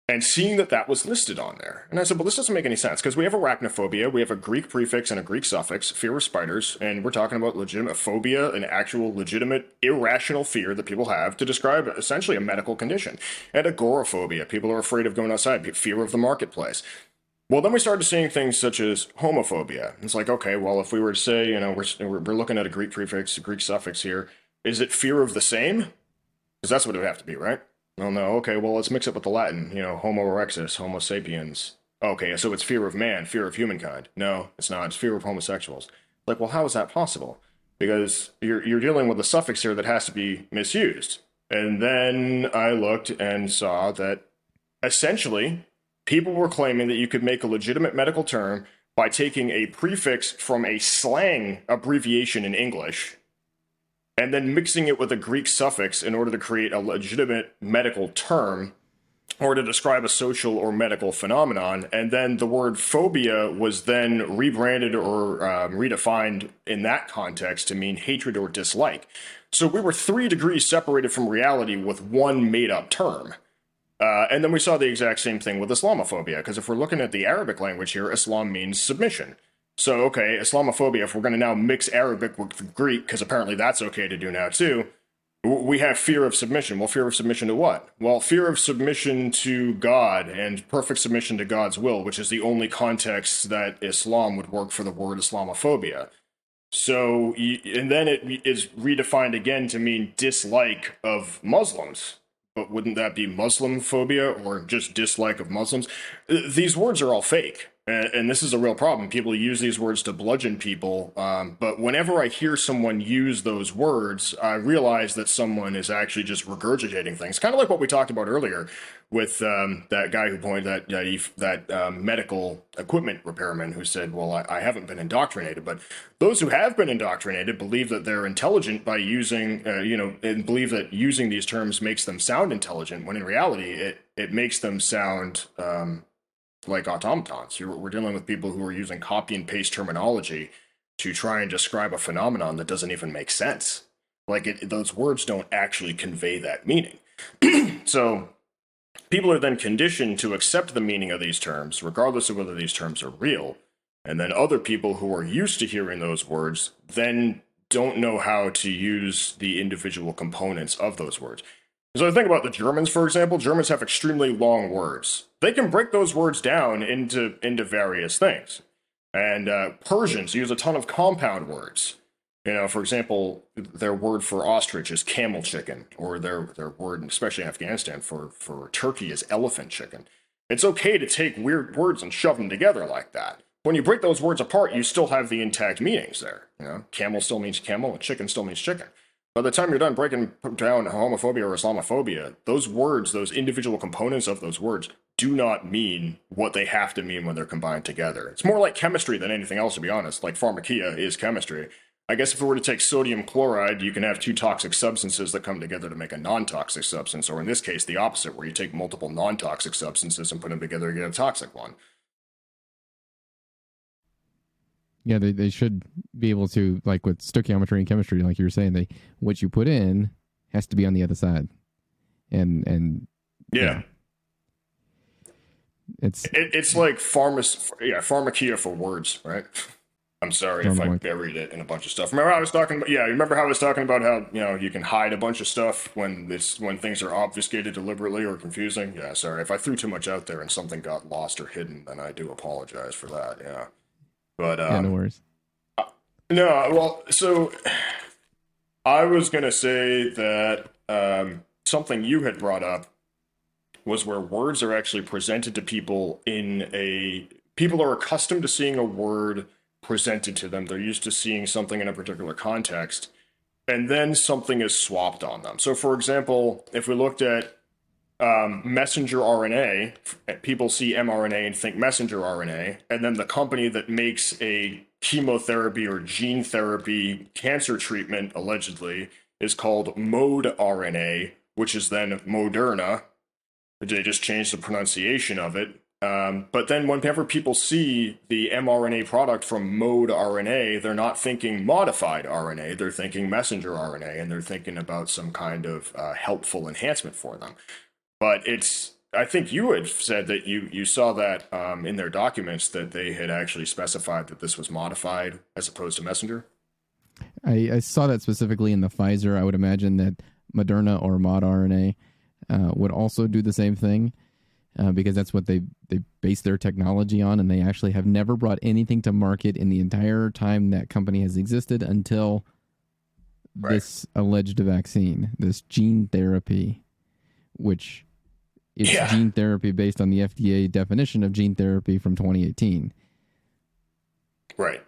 and seeing that that was listed on there. And I said, well, this doesn't make any sense because we have arachnophobia, we have a Greek prefix and a Greek suffix, fear of spiders, and we're talking about legitimate phobia, an actual legitimate irrational fear that people have to describe essentially a medical condition. And agoraphobia, people are afraid of going outside, fear of the marketplace. Well, then we started seeing things such as homophobia. It's like, okay, well, if we were to say, you know, we're, we're looking at a Greek prefix, a Greek suffix here, is it fear of the same? Because that's what it would have to be, right? Well, no. Okay, well, let's mix it with the Latin. You know, Homo erectus, Homo sapiens. Okay, so it's fear of man, fear of humankind. No, it's not. It's fear of homosexuals. Like, well, how is that possible? Because you're you're dealing with a suffix here that has to be misused. And then I looked and saw that essentially people were claiming that you could make a legitimate medical term by taking a prefix from a slang abbreviation in English and then mixing it with a Greek suffix in order to create a legitimate medical term or to describe a social or medical phenomenon. And then the word phobia was then rebranded or um, redefined in that context to mean hatred or dislike. So we were three degrees separated from reality with one made up term. Uh, and then we saw the exact same thing with Islamophobia, because if we're looking at the Arabic language here, Islam means submission. So, okay, Islamophobia, if we're going to now mix Arabic with Greek, because apparently that's okay to do now too, we have fear of submission. Well, fear of submission to what? Well, fear of submission to God and perfect submission to God's will, which is the only context that Islam would work for the word Islamophobia. So, and then it is redefined again to mean dislike of Muslims. But wouldn't that be Muslim phobia or just dislike of Muslims? These words are all fake and, and, this is a real problem. People use these words to bludgeon people. Um, but whenever I hear someone use those words, I realize that someone is actually just regurgitating things. Kind of like what we talked about earlier with um, that guy who pointed that uh, that um, medical equipment repairman who said, "Well, I, I, haven't been indoctrinated." But those who have been indoctrinated believe that they're intelligent by using, uh, you know, and believe that using these terms makes them sound intelligent. When in reality, it it makes them sound um, like automatons. We're dealing with people who are using copy and paste terminology to try and describe a phenomenon that doesn't even make sense. Like it, those words don't actually convey that meaning. so people are then conditioned to accept the meaning of these terms, regardless of whether these terms are real. And then other people who are used to hearing those words then don't know how to use the individual components of those words. So I think about the Germans, for example. Germans have extremely long words. They can break those words down into into various things. And uh, Persians use a ton of compound words. You know, for example, their word for ostrich is camel chicken, or their their word, especially in Afghanistan, for for turkey is elephant chicken. It's okay to take weird words and shove them together like that. When you break those words apart, you still have the intact meanings there. You know, camel still means camel, and chicken still means chicken by the time you're done breaking down homophobia or Islamophobia, those words, those individual components of those words, do not mean what they have to mean when they're combined together. It's more like chemistry than anything else, to be honest. Like pharmakia is chemistry. I guess if we were to take sodium chloride, you can have two toxic substances that come together to make a non toxic substance, or in this case, the opposite, where you take multiple non toxic substances and put them together to get a toxic one. Yeah, they, they should be able to like with stoichiometry and chemistry, like you were saying, they what you put in has to be on the other side, and and yeah, yeah. it's it, it's like pharma yeah pharmakia for words, right? I'm sorry if I buried it in a bunch of stuff. Remember I was talking about yeah, remember how I was talking about how, you know, you can hide a bunch of stuff when this when things are obfuscated deliberately or confusing? Yeah, sorry. If I threw too much out there and something got lost or hidden, then I do apologize for that. Yeah. But um, yeah, no um, worries. no, well, so I was gonna say that um, something you had brought up was where words are actually presented to people in a people are accustomed to seeing a word presented to them. They're used to seeing something in a particular context, and then something is swapped on them. So, for example, if we looked at um, messenger RNA, people see mRNA and think messenger RNA, and then the company that makes a chemotherapy or gene therapy cancer treatment allegedly is called Mode RNA, which is then Moderna. They just changed the pronunciation of it. Um, but then whenever people see the mRNA product from Mode RNA, they're not thinking modified RNA, they're thinking messenger RNA, and they're thinking about some kind of uh, helpful enhancement for them. But it's I think you had said that you you saw that um, in their documents that they had actually specified that this was modified as opposed to messenger. I, I saw that specifically in the Pfizer. I would imagine that Moderna or Mod RNA uh, would also do the same thing uh, because that's what they they base their technology on, and they actually have never brought anything to market in the entire time that company has existed until right. this alleged vaccine, this gene therapy, which is yeah. gene therapy based on the FDA definition of gene therapy from 2018. Right.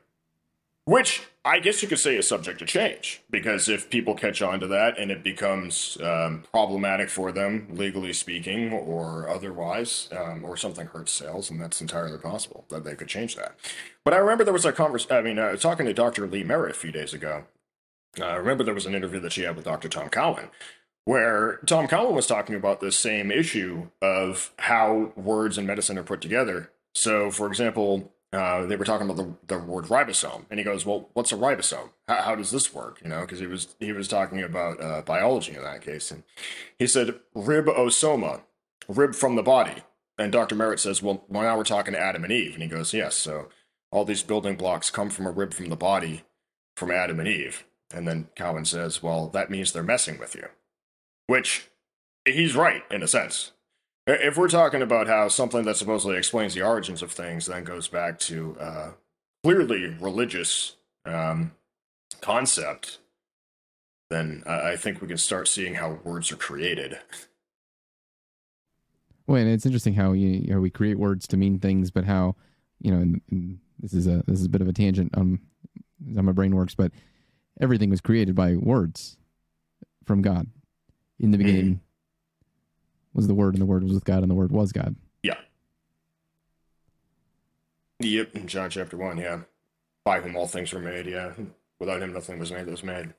Which I guess you could say is subject to change because if people catch on to that and it becomes um, problematic for them, legally speaking, or otherwise, um, or something hurts sales, and that's entirely possible that they could change that. But I remember there was a conversation. I mean, uh, talking to Dr. Lee Merritt a few days ago. Uh, I remember there was an interview that she had with Dr. Tom Cowan, where Tom Cowan was talking about this same issue of how words and medicine are put together. So, for example, uh, they were talking about the, the word ribosome, and he goes, "Well, what's a ribosome? How, how does this work?" You know, because he was he was talking about uh, biology in that case, and he said ribosoma, rib from the body. And Dr. Merritt says, "Well, well, now we're talking to Adam and Eve," and he goes, "Yes, so all these building blocks come from a rib from the body, from Adam and Eve." And then Cowan says, "Well, that means they're messing with you," which he's right in a sense if we're talking about how something that supposedly explains the origins of things then goes back to uh, clearly religious um, concept, then I think we can start seeing how words are created. Well, and it's interesting how you how we create words to mean things, but how you know, and, and this is a this is a bit of a tangent on how my brain works, but everything was created by words from God in the beginning. Mm was the Word, and the Word was with God, and the Word was God. Yeah. Yep, in John chapter 1, yeah. By whom all things were made, yeah. Without him, nothing was made that was made.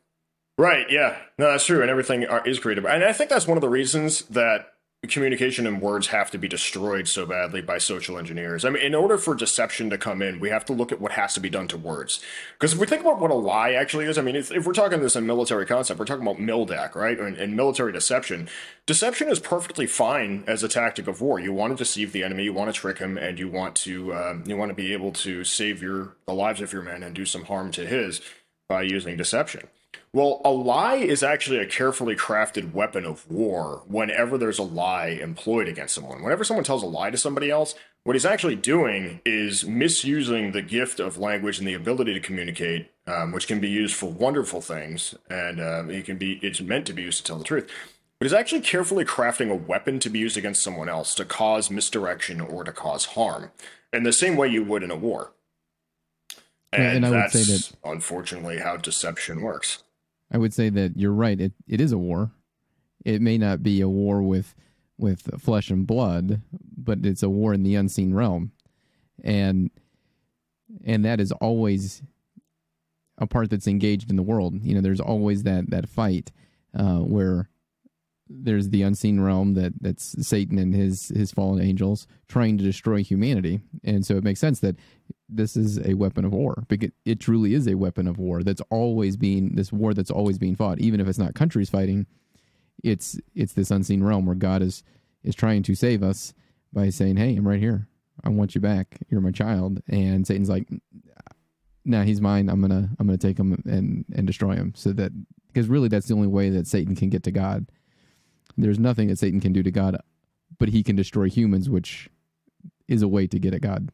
Right, yeah. No, that's true, and everything is created. And I think that's one of the reasons that communication and words have to be destroyed so badly by social engineers. I mean, in order for deception to come in, we have to look at what has to be done to words. Because if we think about what a lie actually is, I mean, if, if we're talking this in military concept, we're talking about MILDEC, right? And, military deception. Deception is perfectly fine as a tactic of war. You want to deceive the enemy, you want to trick him, and you want to um, you want to be able to save your the lives of your men and do some harm to his by using deception. Well, a lie is actually a carefully crafted weapon of war whenever there's a lie employed against someone. Whenever someone tells a lie to somebody else, what he's actually doing is misusing the gift of language and the ability to communicate, um, which can be used for wonderful things, and uh, it can be it's meant to be used to tell the truth. But he's actually carefully crafting a weapon to be used against someone else to cause misdirection or to cause harm, in the same way you would in a war. And, and I would say that unfortunately how deception works. I would say that you're right. It it is a war. It may not be a war with with flesh and blood, but it's a war in the unseen realm, and and that is always a part that's engaged in the world. You know, there's always that that fight uh, where there's the unseen realm that that's Satan and his his fallen angels trying to destroy humanity, and so it makes sense that this is a weapon of war because it truly is a weapon of war that's always being this war that's always being fought, even if it's not countries fighting. It's it's this unseen realm where God is is trying to save us by saying, "Hey, I'm right here. I want you back. You're my child." And Satan's like, "Nah, he's mine. I'm gonna I'm gonna take him and and destroy him." So that because really that's the only way that Satan can get to God there's nothing that Satan can do to God, but he can destroy humans, which is a way to get at God.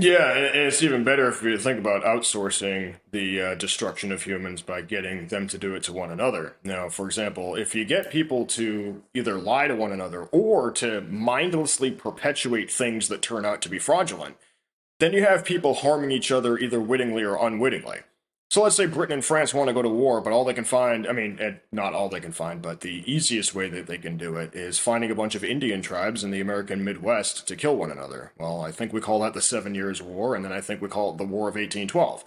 Yeah, and it's even better if you think about outsourcing the uh, destruction of humans by getting them to do it to one another. Now, for example, if you get people to either lie to one another or to mindlessly perpetuate things that turn out to be fraudulent, then you have people harming each other either wittingly or unwittingly. So let's say Britain and France want to go to war, but all they can find, I mean, not all they can find, but the easiest way that they can do it is finding a bunch of Indian tribes in the American Midwest to kill one another. Well, I think we call that the Seven Years' War, and then I think we call it the War of 1812.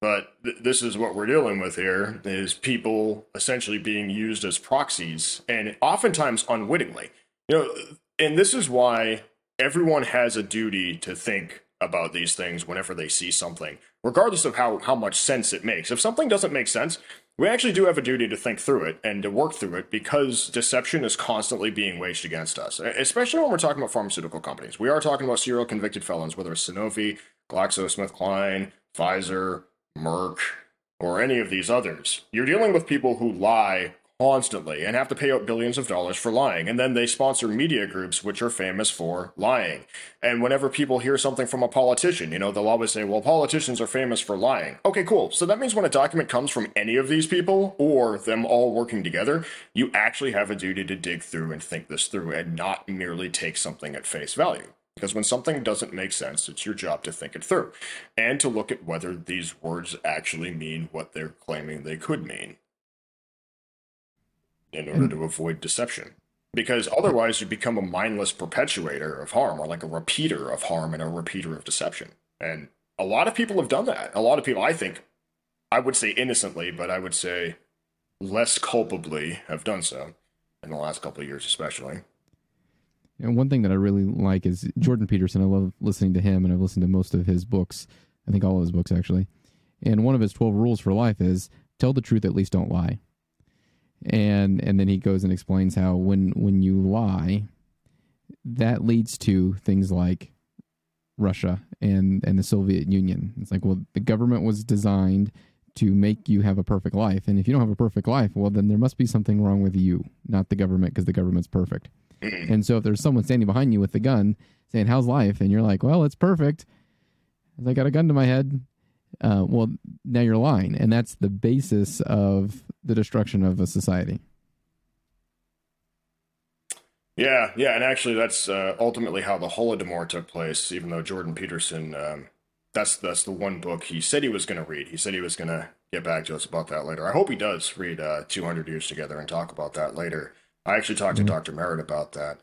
But th- this is what we're dealing with here is people essentially being used as proxies and oftentimes unwittingly. You know, and this is why everyone has a duty to think about these things whenever they see something, regardless of how, how much sense it makes. If something doesn't make sense, we actually do have a duty to think through it and to work through it because deception is constantly being waged against us, especially when we're talking about pharmaceutical companies. We are talking about serial convicted felons, whether it's Sanofi, GlaxoSmithKline, Pfizer, Merck, or any of these others. You're dealing with people who lie constantly and have to pay out billions of dollars for lying. And then they sponsor media groups which are famous for lying. And whenever people hear something from a politician, you know, they'll always say, well, politicians are famous for lying. Okay, cool. So that means when a document comes from any of these people or them all working together, you actually have a duty to dig through and think this through and not merely take something at face value. Because when something doesn't make sense, it's your job to think it through and to look at whether these words actually mean what they're claiming they could mean in order to avoid deception. Because otherwise, you become a mindless perpetuator of harm, or like a repeater of harm and a repeater of deception. And a lot of people have done that. A lot of people, I think, I would say innocently, but I would say less culpably have done so in the last couple of years, especially. And one thing that I really like is Jordan Peterson. I love listening to him, and I've listened to most of his books. I think all of his books, actually. And one of his 12 rules for life is tell the truth, at least don't lie and and then he goes and explains how when when you lie that leads to things like Russia and and the Soviet Union. It's like, well, the government was designed to make you have a perfect life, and if you don't have a perfect life, well, then there must be something wrong with you, not the government, because the government's perfect. Mm-hmm. and so if there's someone standing behind you with a gun saying, "How's life?" and you're like, "Well, it's perfect," I got a gun to my head, uh, well, now you're lying, and that's the basis of the destruction of a society. Yeah, yeah, and actually, that's uh, ultimately how the Holodomor took place. Even though Jordan Peterson, um, that's that's the one book he said he was going to read. He said he was going to get back to us about that later. I hope he does read uh, 200 Years Together and talk about that later. I actually talked mm-hmm. to Dr. Merritt about that.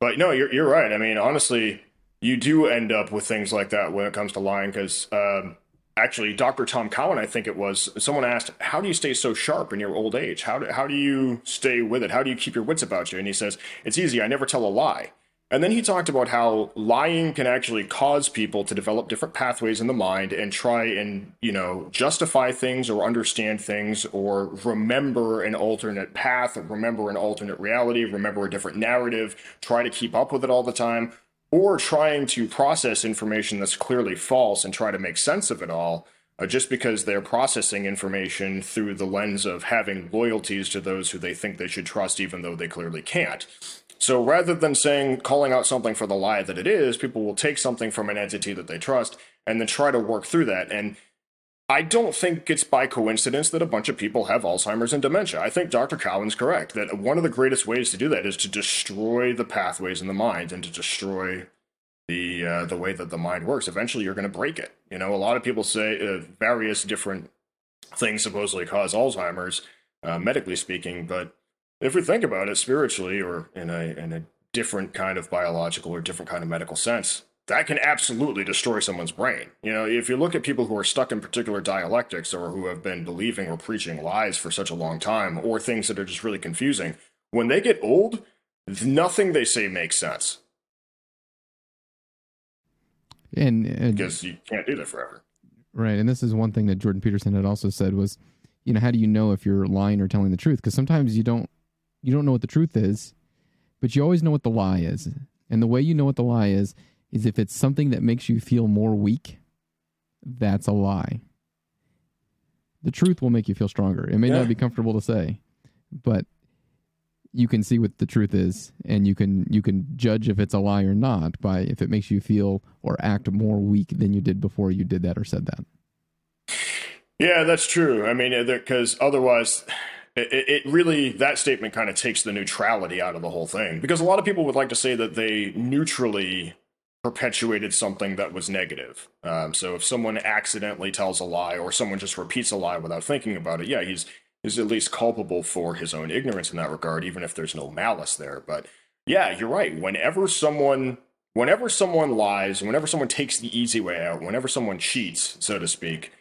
But no, you're you're right. I mean, honestly, you do end up with things like that when it comes to lying because. Um, actually Dr. Tom Cowan, I think it was, someone asked, How do you stay so sharp in your old age? How do, how do you stay with it? How do you keep your wits about you? And he says, It's easy. I never tell a lie. And then he talked about how lying can actually cause people to develop different pathways in the mind and try and, you know, justify things or understand things or remember an alternate path, remember an alternate reality, remember a different narrative, try to keep up with it all the time or trying to process information that's clearly false and try to make sense of it all uh, just because they're processing information through the lens of having loyalties to those who they think they should trust even though they clearly can't. So rather than saying calling out something for the lie that it is, people will take something from an entity that they trust and then try to work through that. And I don't think it's by coincidence that a bunch of people have Alzheimer's and dementia. I think Dr. Cowan's correct that one of the greatest ways to do that is to destroy the pathways in the mind and to destroy the uh, the way that the mind works. Eventually, you're going to break it. You know, a lot of people say uh, various different things supposedly cause Alzheimer's, uh, medically speaking, but if we think about it spiritually or in a in a different kind of biological or different kind of medical sense, that can absolutely destroy someone's brain. You know, if you look at people who are stuck in particular dialectics or who have been believing or preaching lies for such a long time or things that are just really confusing, when they get old, nothing they say makes sense. And, and because you can't do that forever. Right. And this is one thing that Jordan Peterson had also said was, you know, how do you know if you're lying or telling the truth? Because sometimes you don't you don't know what the truth is, but you always know what the lie is. And the way you know what the lie is is if it's something that makes you feel more weak, that's a lie. The truth will make you feel stronger. It may yeah. not be comfortable to say, but you can see what the truth is and you can you can judge if it's a lie or not by if it makes you feel or act more weak than you did before you did that or said that. Yeah, that's true. I mean, uh, because otherwise it, it, really that statement kind of takes the neutrality out of the whole thing because a lot of people would like to say that they neutrally perpetuated something that was negative. Um, so if someone accidentally tells a lie or someone just repeats a lie without thinking about it, yeah, he's is at least culpable for his own ignorance in that regard, even if there's no malice there. But yeah, you're right. Whenever someone whenever someone lies, whenever someone takes the easy way out, whenever someone cheats, so to speak,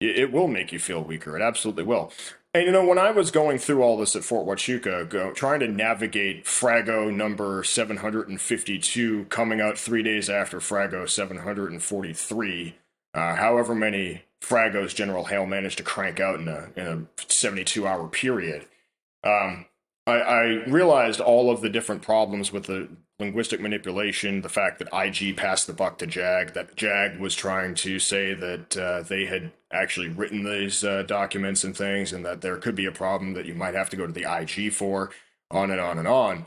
it, it will make you feel weaker. It absolutely will. And you know, when I was going through all this at Fort Huachuca, go, trying to navigate Frago number 752 coming out three days after Frago 743, uh, however many Fragos General Hale managed to crank out in a, in a 72 hour period, um, I, I realized all of the different problems with the linguistic manipulation, the fact that IG passed the buck to Jag, that Jag was trying to say that uh, they had actually written these uh, documents and things, and that there could be a problem that you might have to go to the IG for, on and on and on.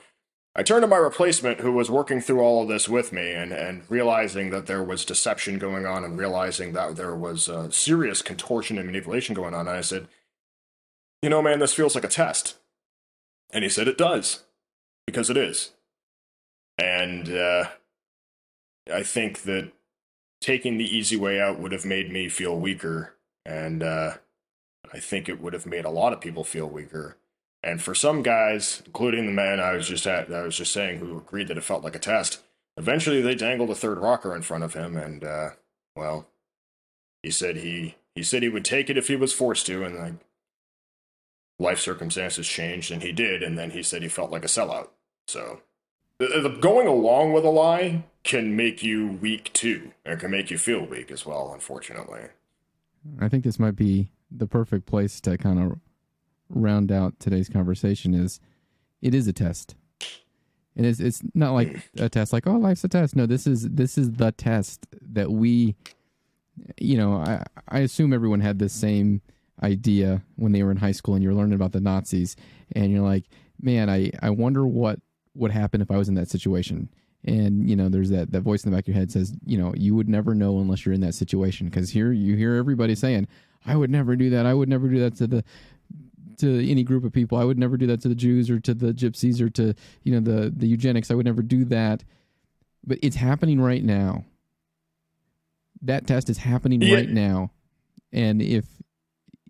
I turned to my replacement, who was working through all of this with me, and, and realizing that there was deception going on, and realizing that there was uh, serious contortion and manipulation going on. And I said, You know, man, this feels like a test. And he said, It does, because it is. And uh, I think that taking the easy way out would have made me feel weaker. And uh, I think it would have made a lot of people feel weaker. And for some guys, including the man I was just at, I was just saying, who agreed that it felt like a test, eventually they dangled a third rocker in front of him, and uh, well, he said he he said he would take it if he was forced to, and like life circumstances changed, and he did, and then he said he felt like a sellout. So going along with a lie can make you weak too. and can make you feel weak as well, unfortunately. I think this might be the perfect place to kind of round out today's conversation is it is a test. It is it's not like a test like oh life's a test. No, this is this is the test that we you know, I I assume everyone had the same idea when they were in high school and you're learning about the Nazis and you're like, man, I I wonder what would happen if I was in that situation. And you know, there's that that voice in the back of your head says, you know, you would never know unless you're in that situation. Because here you hear everybody saying, I would never do that. I would never do that to the to any group of people. I would never do that to the Jews or to the Gypsies or to you know the the eugenics. I would never do that. But it's happening right now. That test is happening yeah. right now, and if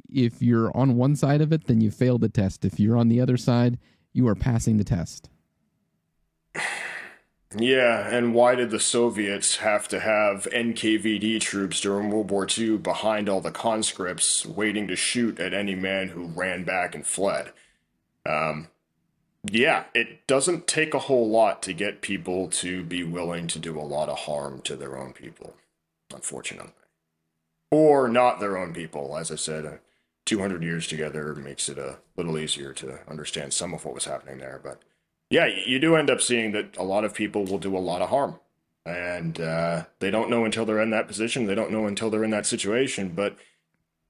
if you're on one side of it, then you failed the test. If you're on the other side, you are passing the test. Yeah, and why did the Soviets have to have NKVD troops during World War II behind all the conscripts waiting to shoot at any man who ran back and fled? Um, yeah, it doesn't take a whole lot to get people to be willing to do a lot of harm to their own people, unfortunately. Or not their own people. As I said, uh, 200 years together makes it a little easier to understand some of what was happening there, but yeah, you do end up seeing that a lot of people will do a lot of harm. And uh, they don't know until they're in that position. They don't know until they're in that situation. But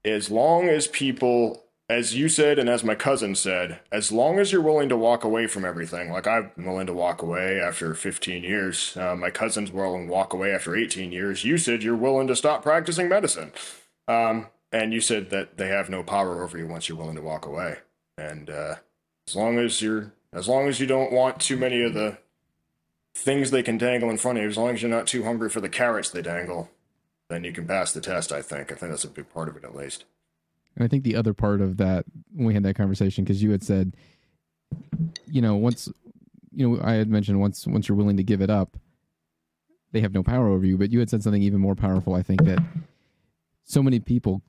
as long as people, as you said, and as my cousin said, as long as you're willing to walk away from everything, like I'm willing to walk away after 15 years, uh, my cousin's willing to walk away after 18 years. You said you're willing to stop practicing medicine. Um, and you said that they have no power over you once you're willing to walk away. And uh, as long as you're as long as you don't want too many of the things they can dangle in front of you, as long as you're not too hungry for the carrots they dangle, then you can pass the test, I think. I think that's a big part of it, at least. And I think the other part of that, when we had that conversation, because you had said, you know, once, you know, I had mentioned once, once you're willing to give it up, they have no power over you. But you had said something even more powerful. I think that so many people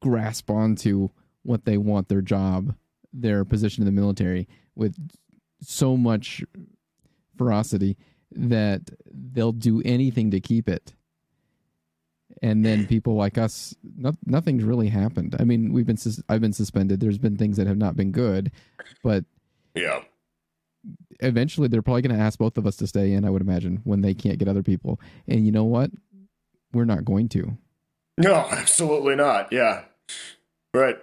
grasp onto what they want their job, their position in the military with so much ferocity that they'll do anything to keep it. And then people like us, no, nothing's really happened. I mean, we've been sus- I've been suspended. There's been things that have not been good, but yeah, eventually they're probably going to ask both of us to stay in. I would imagine when they can't get other people. And you know what? We're not going to. No, absolutely not. Yeah, right.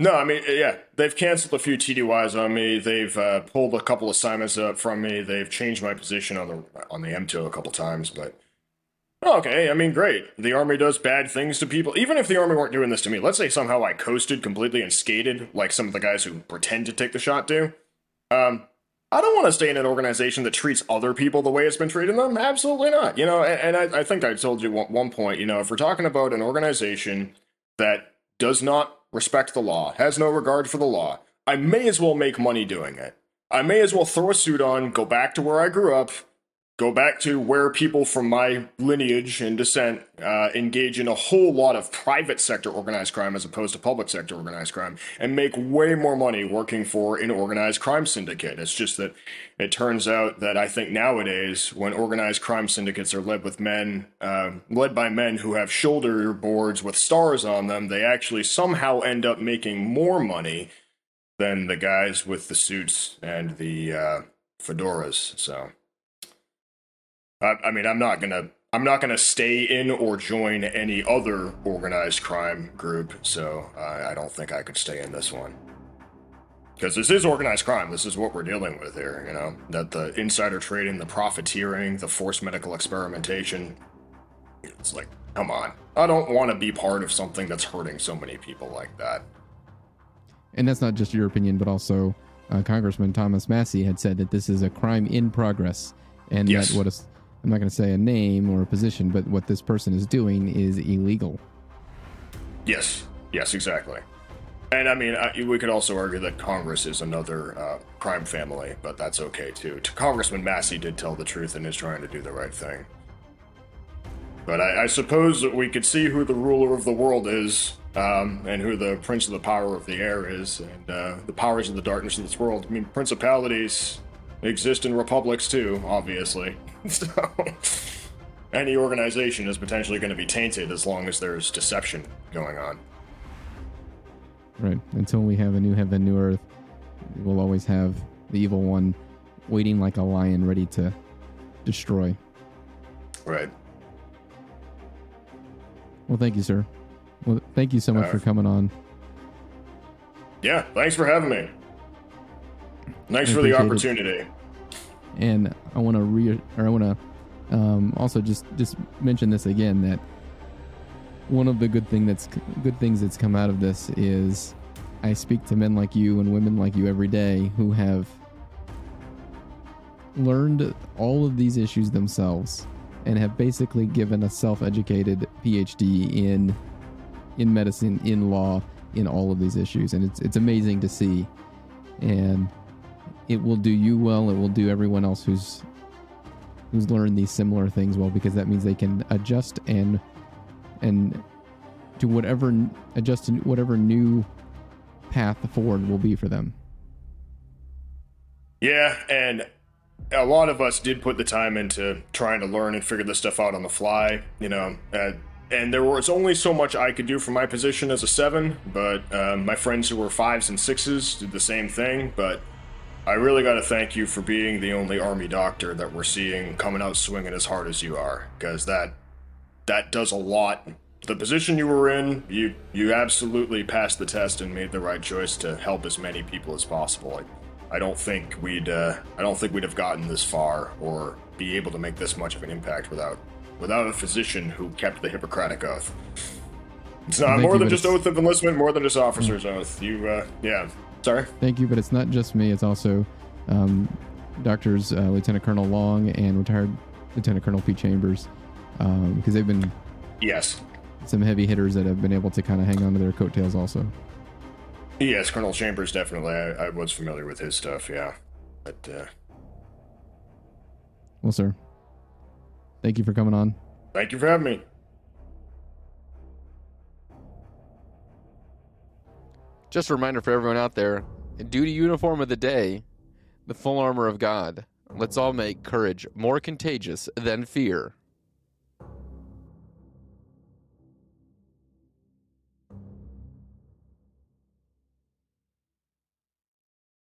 No, I mean, yeah, they've canceled a few TDYs on me. They've uh, pulled a couple assignments up from me. They've changed my position on the on the M2 a couple times, but okay, I mean, great. The army does bad things to people. Even if the army weren't doing this to me, let's say somehow I coasted completely and skated like some of the guys who pretend to take the shot do. Um, I don't want to stay in an organization that treats other people the way it's been treating them. Absolutely not. You know, and, and I, I, think I told you one point, you know, if we're talking about an organization that does not respect the law, has no regard for the law, I may as well make money doing it. I may as well throw a suit on, go back to where I grew up, go back to where people from my lineage and descent uh, engage in a whole lot of private sector organized crime as opposed to public sector organized crime and make way more money working for an organized crime syndicate. It's just that it turns out that I think nowadays, when organized crime syndicates are led with men, uh, led by men who have shoulder boards with stars on them, they actually somehow end up making more money than the guys with the suits and the uh, fedoras. So. I, I mean, I'm not gonna I'm not going to stay in or join any other organized crime group, so I don't think I could stay in this one. Because this is organized crime. This is what we're dealing with here, you know? That the insider trading, the profiteering, the forced medical experimentation. It's like, come on. I don't want to be part of something that's hurting so many people like that. And that's not just your opinion, but also uh, Congressman Thomas Massie had said that this is a crime in progress. And yes. that what is I'm not going to say a name or a position, but what this person is doing is illegal. Yes, yes, exactly. And I mean, I, we could also argue that Congress is another uh, crime family, but that's okay too. Congressman Massie did tell the truth and is trying to do the right thing. But I, I suppose that we could see who the ruler of the world is, um, and who the prince of the power of the air is, and uh, the powers of the darkness of this world. I mean, principalities exist in republics too, obviously. so any organization is potentially going to be tainted as long as there's deception going on. Right. Until we have a new heaven, new earth, we'll always have the evil one waiting like a lion ready to destroy. Right. Well, thank you, sir. Well, thank you so much uh, for coming on. Yeah, thanks for having me. Thanks I for the opportunity. It. And I want to re or I want to um, also just just mention this again that one of the good thing that's good things that's come out of this is I speak to men like you and women like you every day who have learned all of these issues themselves and have basically given a self-educated PhD in in medicine, in law, in all of these issues, and it's it's amazing to see. And it will do you well. It will do everyone else who's who's learned these similar things well because that means they can adjust and and to whatever adjust to whatever new path forward will be for them. Yeah, and a lot of us did put the time into trying to learn and figure this stuff out on the fly, you know. Uh, and there was only so much I could do from my position as a seven, but um, my friends who were fives and sixes did the same thing. But I really got to thank you for being the only army doctor that we're seeing coming out swinging as hard as you are, because that that does a lot. The position you were in, you you absolutely passed the test and made the right choice to help as many people as possible. I, I don't think we'd uh, I don't think we'd have gotten this far or be able to make this much of an impact without without a physician who kept the Hippocratic oath. It's not more than just oath of enlistment, more than just officer's oath. You, uh, yeah, Sorry. Thank you, but it's not just me. It's also um, doctors uh, Lieutenant Colonel Long and retired Lieutenant Colonel Pete Chambers because um, they've been yes some heavy hitters that have been able to kind of hang on to their coattails also. Yes, Colonel Chambers definitely. I, I was familiar with his stuff. Yeah, but uh... well, sir, thank you for coming on. Thank you for having me. Just a reminder for everyone out there duty uniform of the day, the full armor of God. Let's all make courage more contagious than fear.